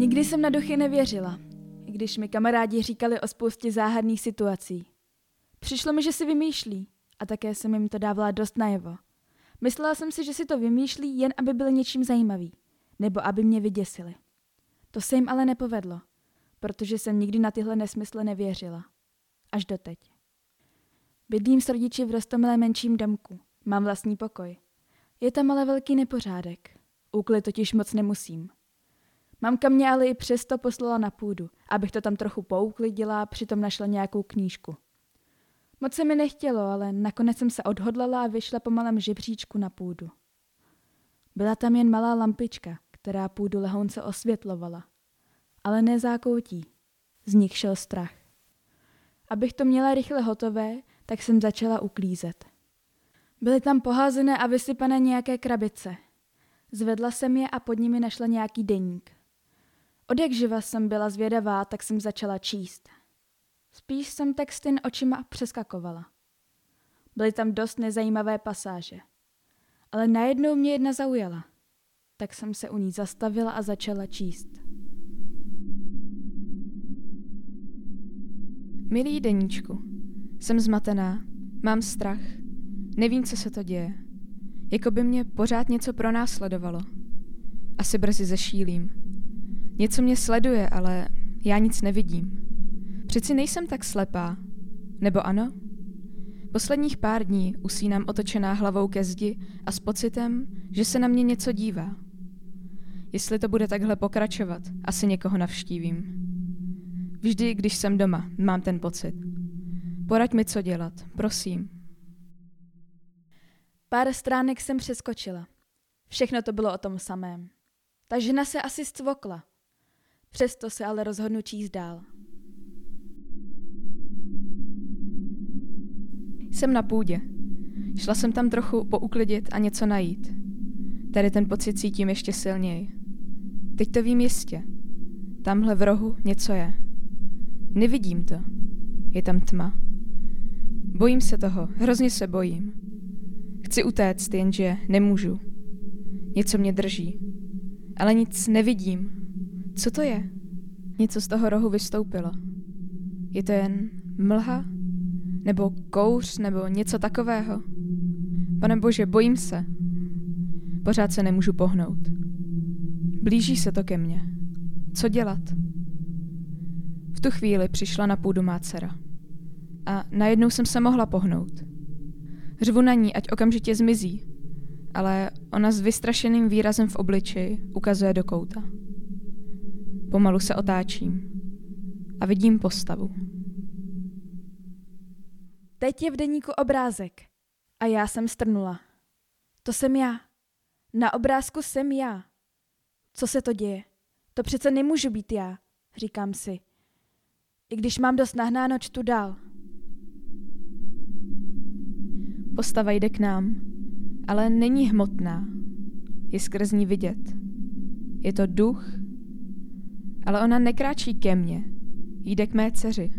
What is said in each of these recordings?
Nikdy jsem na duchy nevěřila, když mi kamarádi říkali o spoustě záhadných situací. Přišlo mi, že si vymýšlí a také jsem jim to dávala dost najevo. Myslela jsem si, že si to vymýšlí jen, aby byli něčím zajímavý, nebo aby mě vyděsili. To se jim ale nepovedlo, protože jsem nikdy na tyhle nesmysly nevěřila. Až doteď. Bydlím s rodiči v rostomilé menším domku. Mám vlastní pokoj. Je tam ale velký nepořádek. Úklid totiž moc nemusím. Mamka mě ale i přesto poslala na půdu, abych to tam trochu pouklidila a přitom našla nějakou knížku. Moc se mi nechtělo, ale nakonec jsem se odhodlala a vyšla po malém žebříčku na půdu. Byla tam jen malá lampička, která půdu lehonce osvětlovala. Ale ne zákoutí. Z nich šel strach. Abych to měla rychle hotové, tak jsem začala uklízet. Byly tam poházené a vysypané nějaké krabice. Zvedla jsem je a pod nimi našla nějaký deník. Od jak živa jsem byla zvědavá, tak jsem začala číst. Spíš jsem texty očima přeskakovala. Byly tam dost nezajímavé pasáže. Ale najednou mě jedna zaujala. Tak jsem se u ní zastavila a začala číst. Milý deníčku, jsem zmatená, mám strach, nevím, co se to děje. Jako by mě pořád něco pro nás sledovalo. Asi brzy zešílím. Něco mě sleduje, ale já nic nevidím. Přeci nejsem tak slepá. Nebo ano? Posledních pár dní usínám otočená hlavou ke zdi a s pocitem, že se na mě něco dívá. Jestli to bude takhle pokračovat, asi někoho navštívím. Vždy, když jsem doma, mám ten pocit. Poraď mi, co dělat, prosím. Pár stránek jsem přeskočila. Všechno to bylo o tom samém. Ta žena se asi stvokla. Přesto se ale rozhodnu číst dál. Jsem na půdě. Šla jsem tam trochu pouklidit a něco najít. Tady ten pocit cítím ještě silněji. Teď to vím jistě. Tamhle v rohu něco je. Nevidím to. Je tam tma. Bojím se toho, hrozně se bojím. Chci utéct, jenže nemůžu. Něco mě drží. Ale nic nevidím. Co to je? Něco z toho rohu vystoupilo. Je to jen mlha? Nebo kouř? Nebo něco takového? Pane bože, bojím se. Pořád se nemůžu pohnout. Blíží se to ke mně. Co dělat? V tu chvíli přišla na půdu má dcera. A najednou jsem se mohla pohnout. Řvu na ní, ať okamžitě zmizí, ale ona s vystrašeným výrazem v obličeji ukazuje do kouta. Pomalu se otáčím a vidím postavu. Teď je v deníku obrázek a já jsem strnula. To jsem já. Na obrázku jsem já. Co se to děje? To přece nemůžu být já, říkám si. I když mám dost nahnáno, čtu dál. Postava jde k nám, ale není hmotná. Je skrz ní vidět. Je to duch, ale ona nekráčí ke mně. Jde k mé dceři.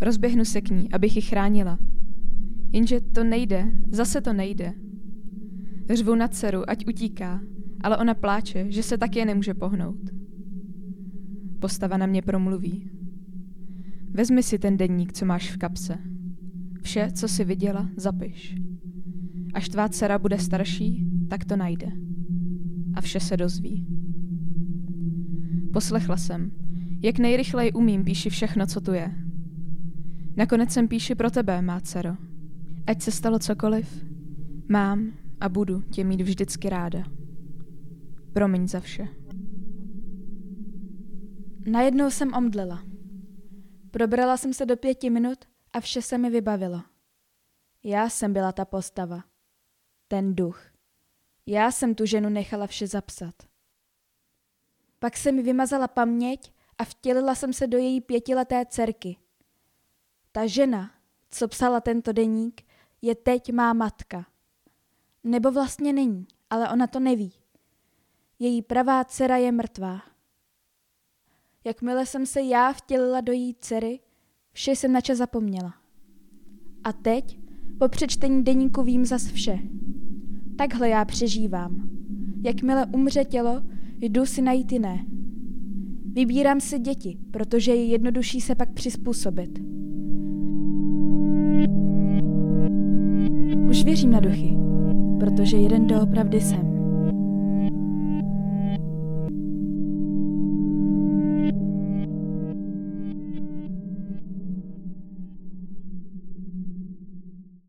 Rozběhnu se k ní, abych ji chránila. Jenže to nejde, zase to nejde. Řvu na dceru, ať utíká, ale ona pláče, že se také nemůže pohnout. Postava na mě promluví. Vezmi si ten denník, co máš v kapse. Vše, co jsi viděla, zapiš. Až tvá dcera bude starší, tak to najde. A vše se dozví. Poslechla jsem. Jak nejrychleji umím, píši všechno, co tu je. Nakonec jsem píši pro tebe, má dcero. Ať se stalo cokoliv, mám a budu tě mít vždycky ráda. Promiň za vše. Najednou jsem omdlela. Probrala jsem se do pěti minut a vše se mi vybavilo. Já jsem byla ta postava. Ten duch. Já jsem tu ženu nechala vše zapsat. Pak se mi vymazala paměť a vtělila jsem se do její pětileté dcerky. Ta žena, co psala tento deník, je teď má matka. Nebo vlastně není, ale ona to neví. Její pravá dcera je mrtvá. Jakmile jsem se já vtělila do její dcery, vše jsem načas zapomněla. A teď, po přečtení deníku vím zas vše. Takhle já přežívám. Jakmile umře tělo, jdu si najít jiné. Vybírám si děti, protože je jednodušší se pak přizpůsobit. Už věřím na duchy, protože jeden doopravdy jsem.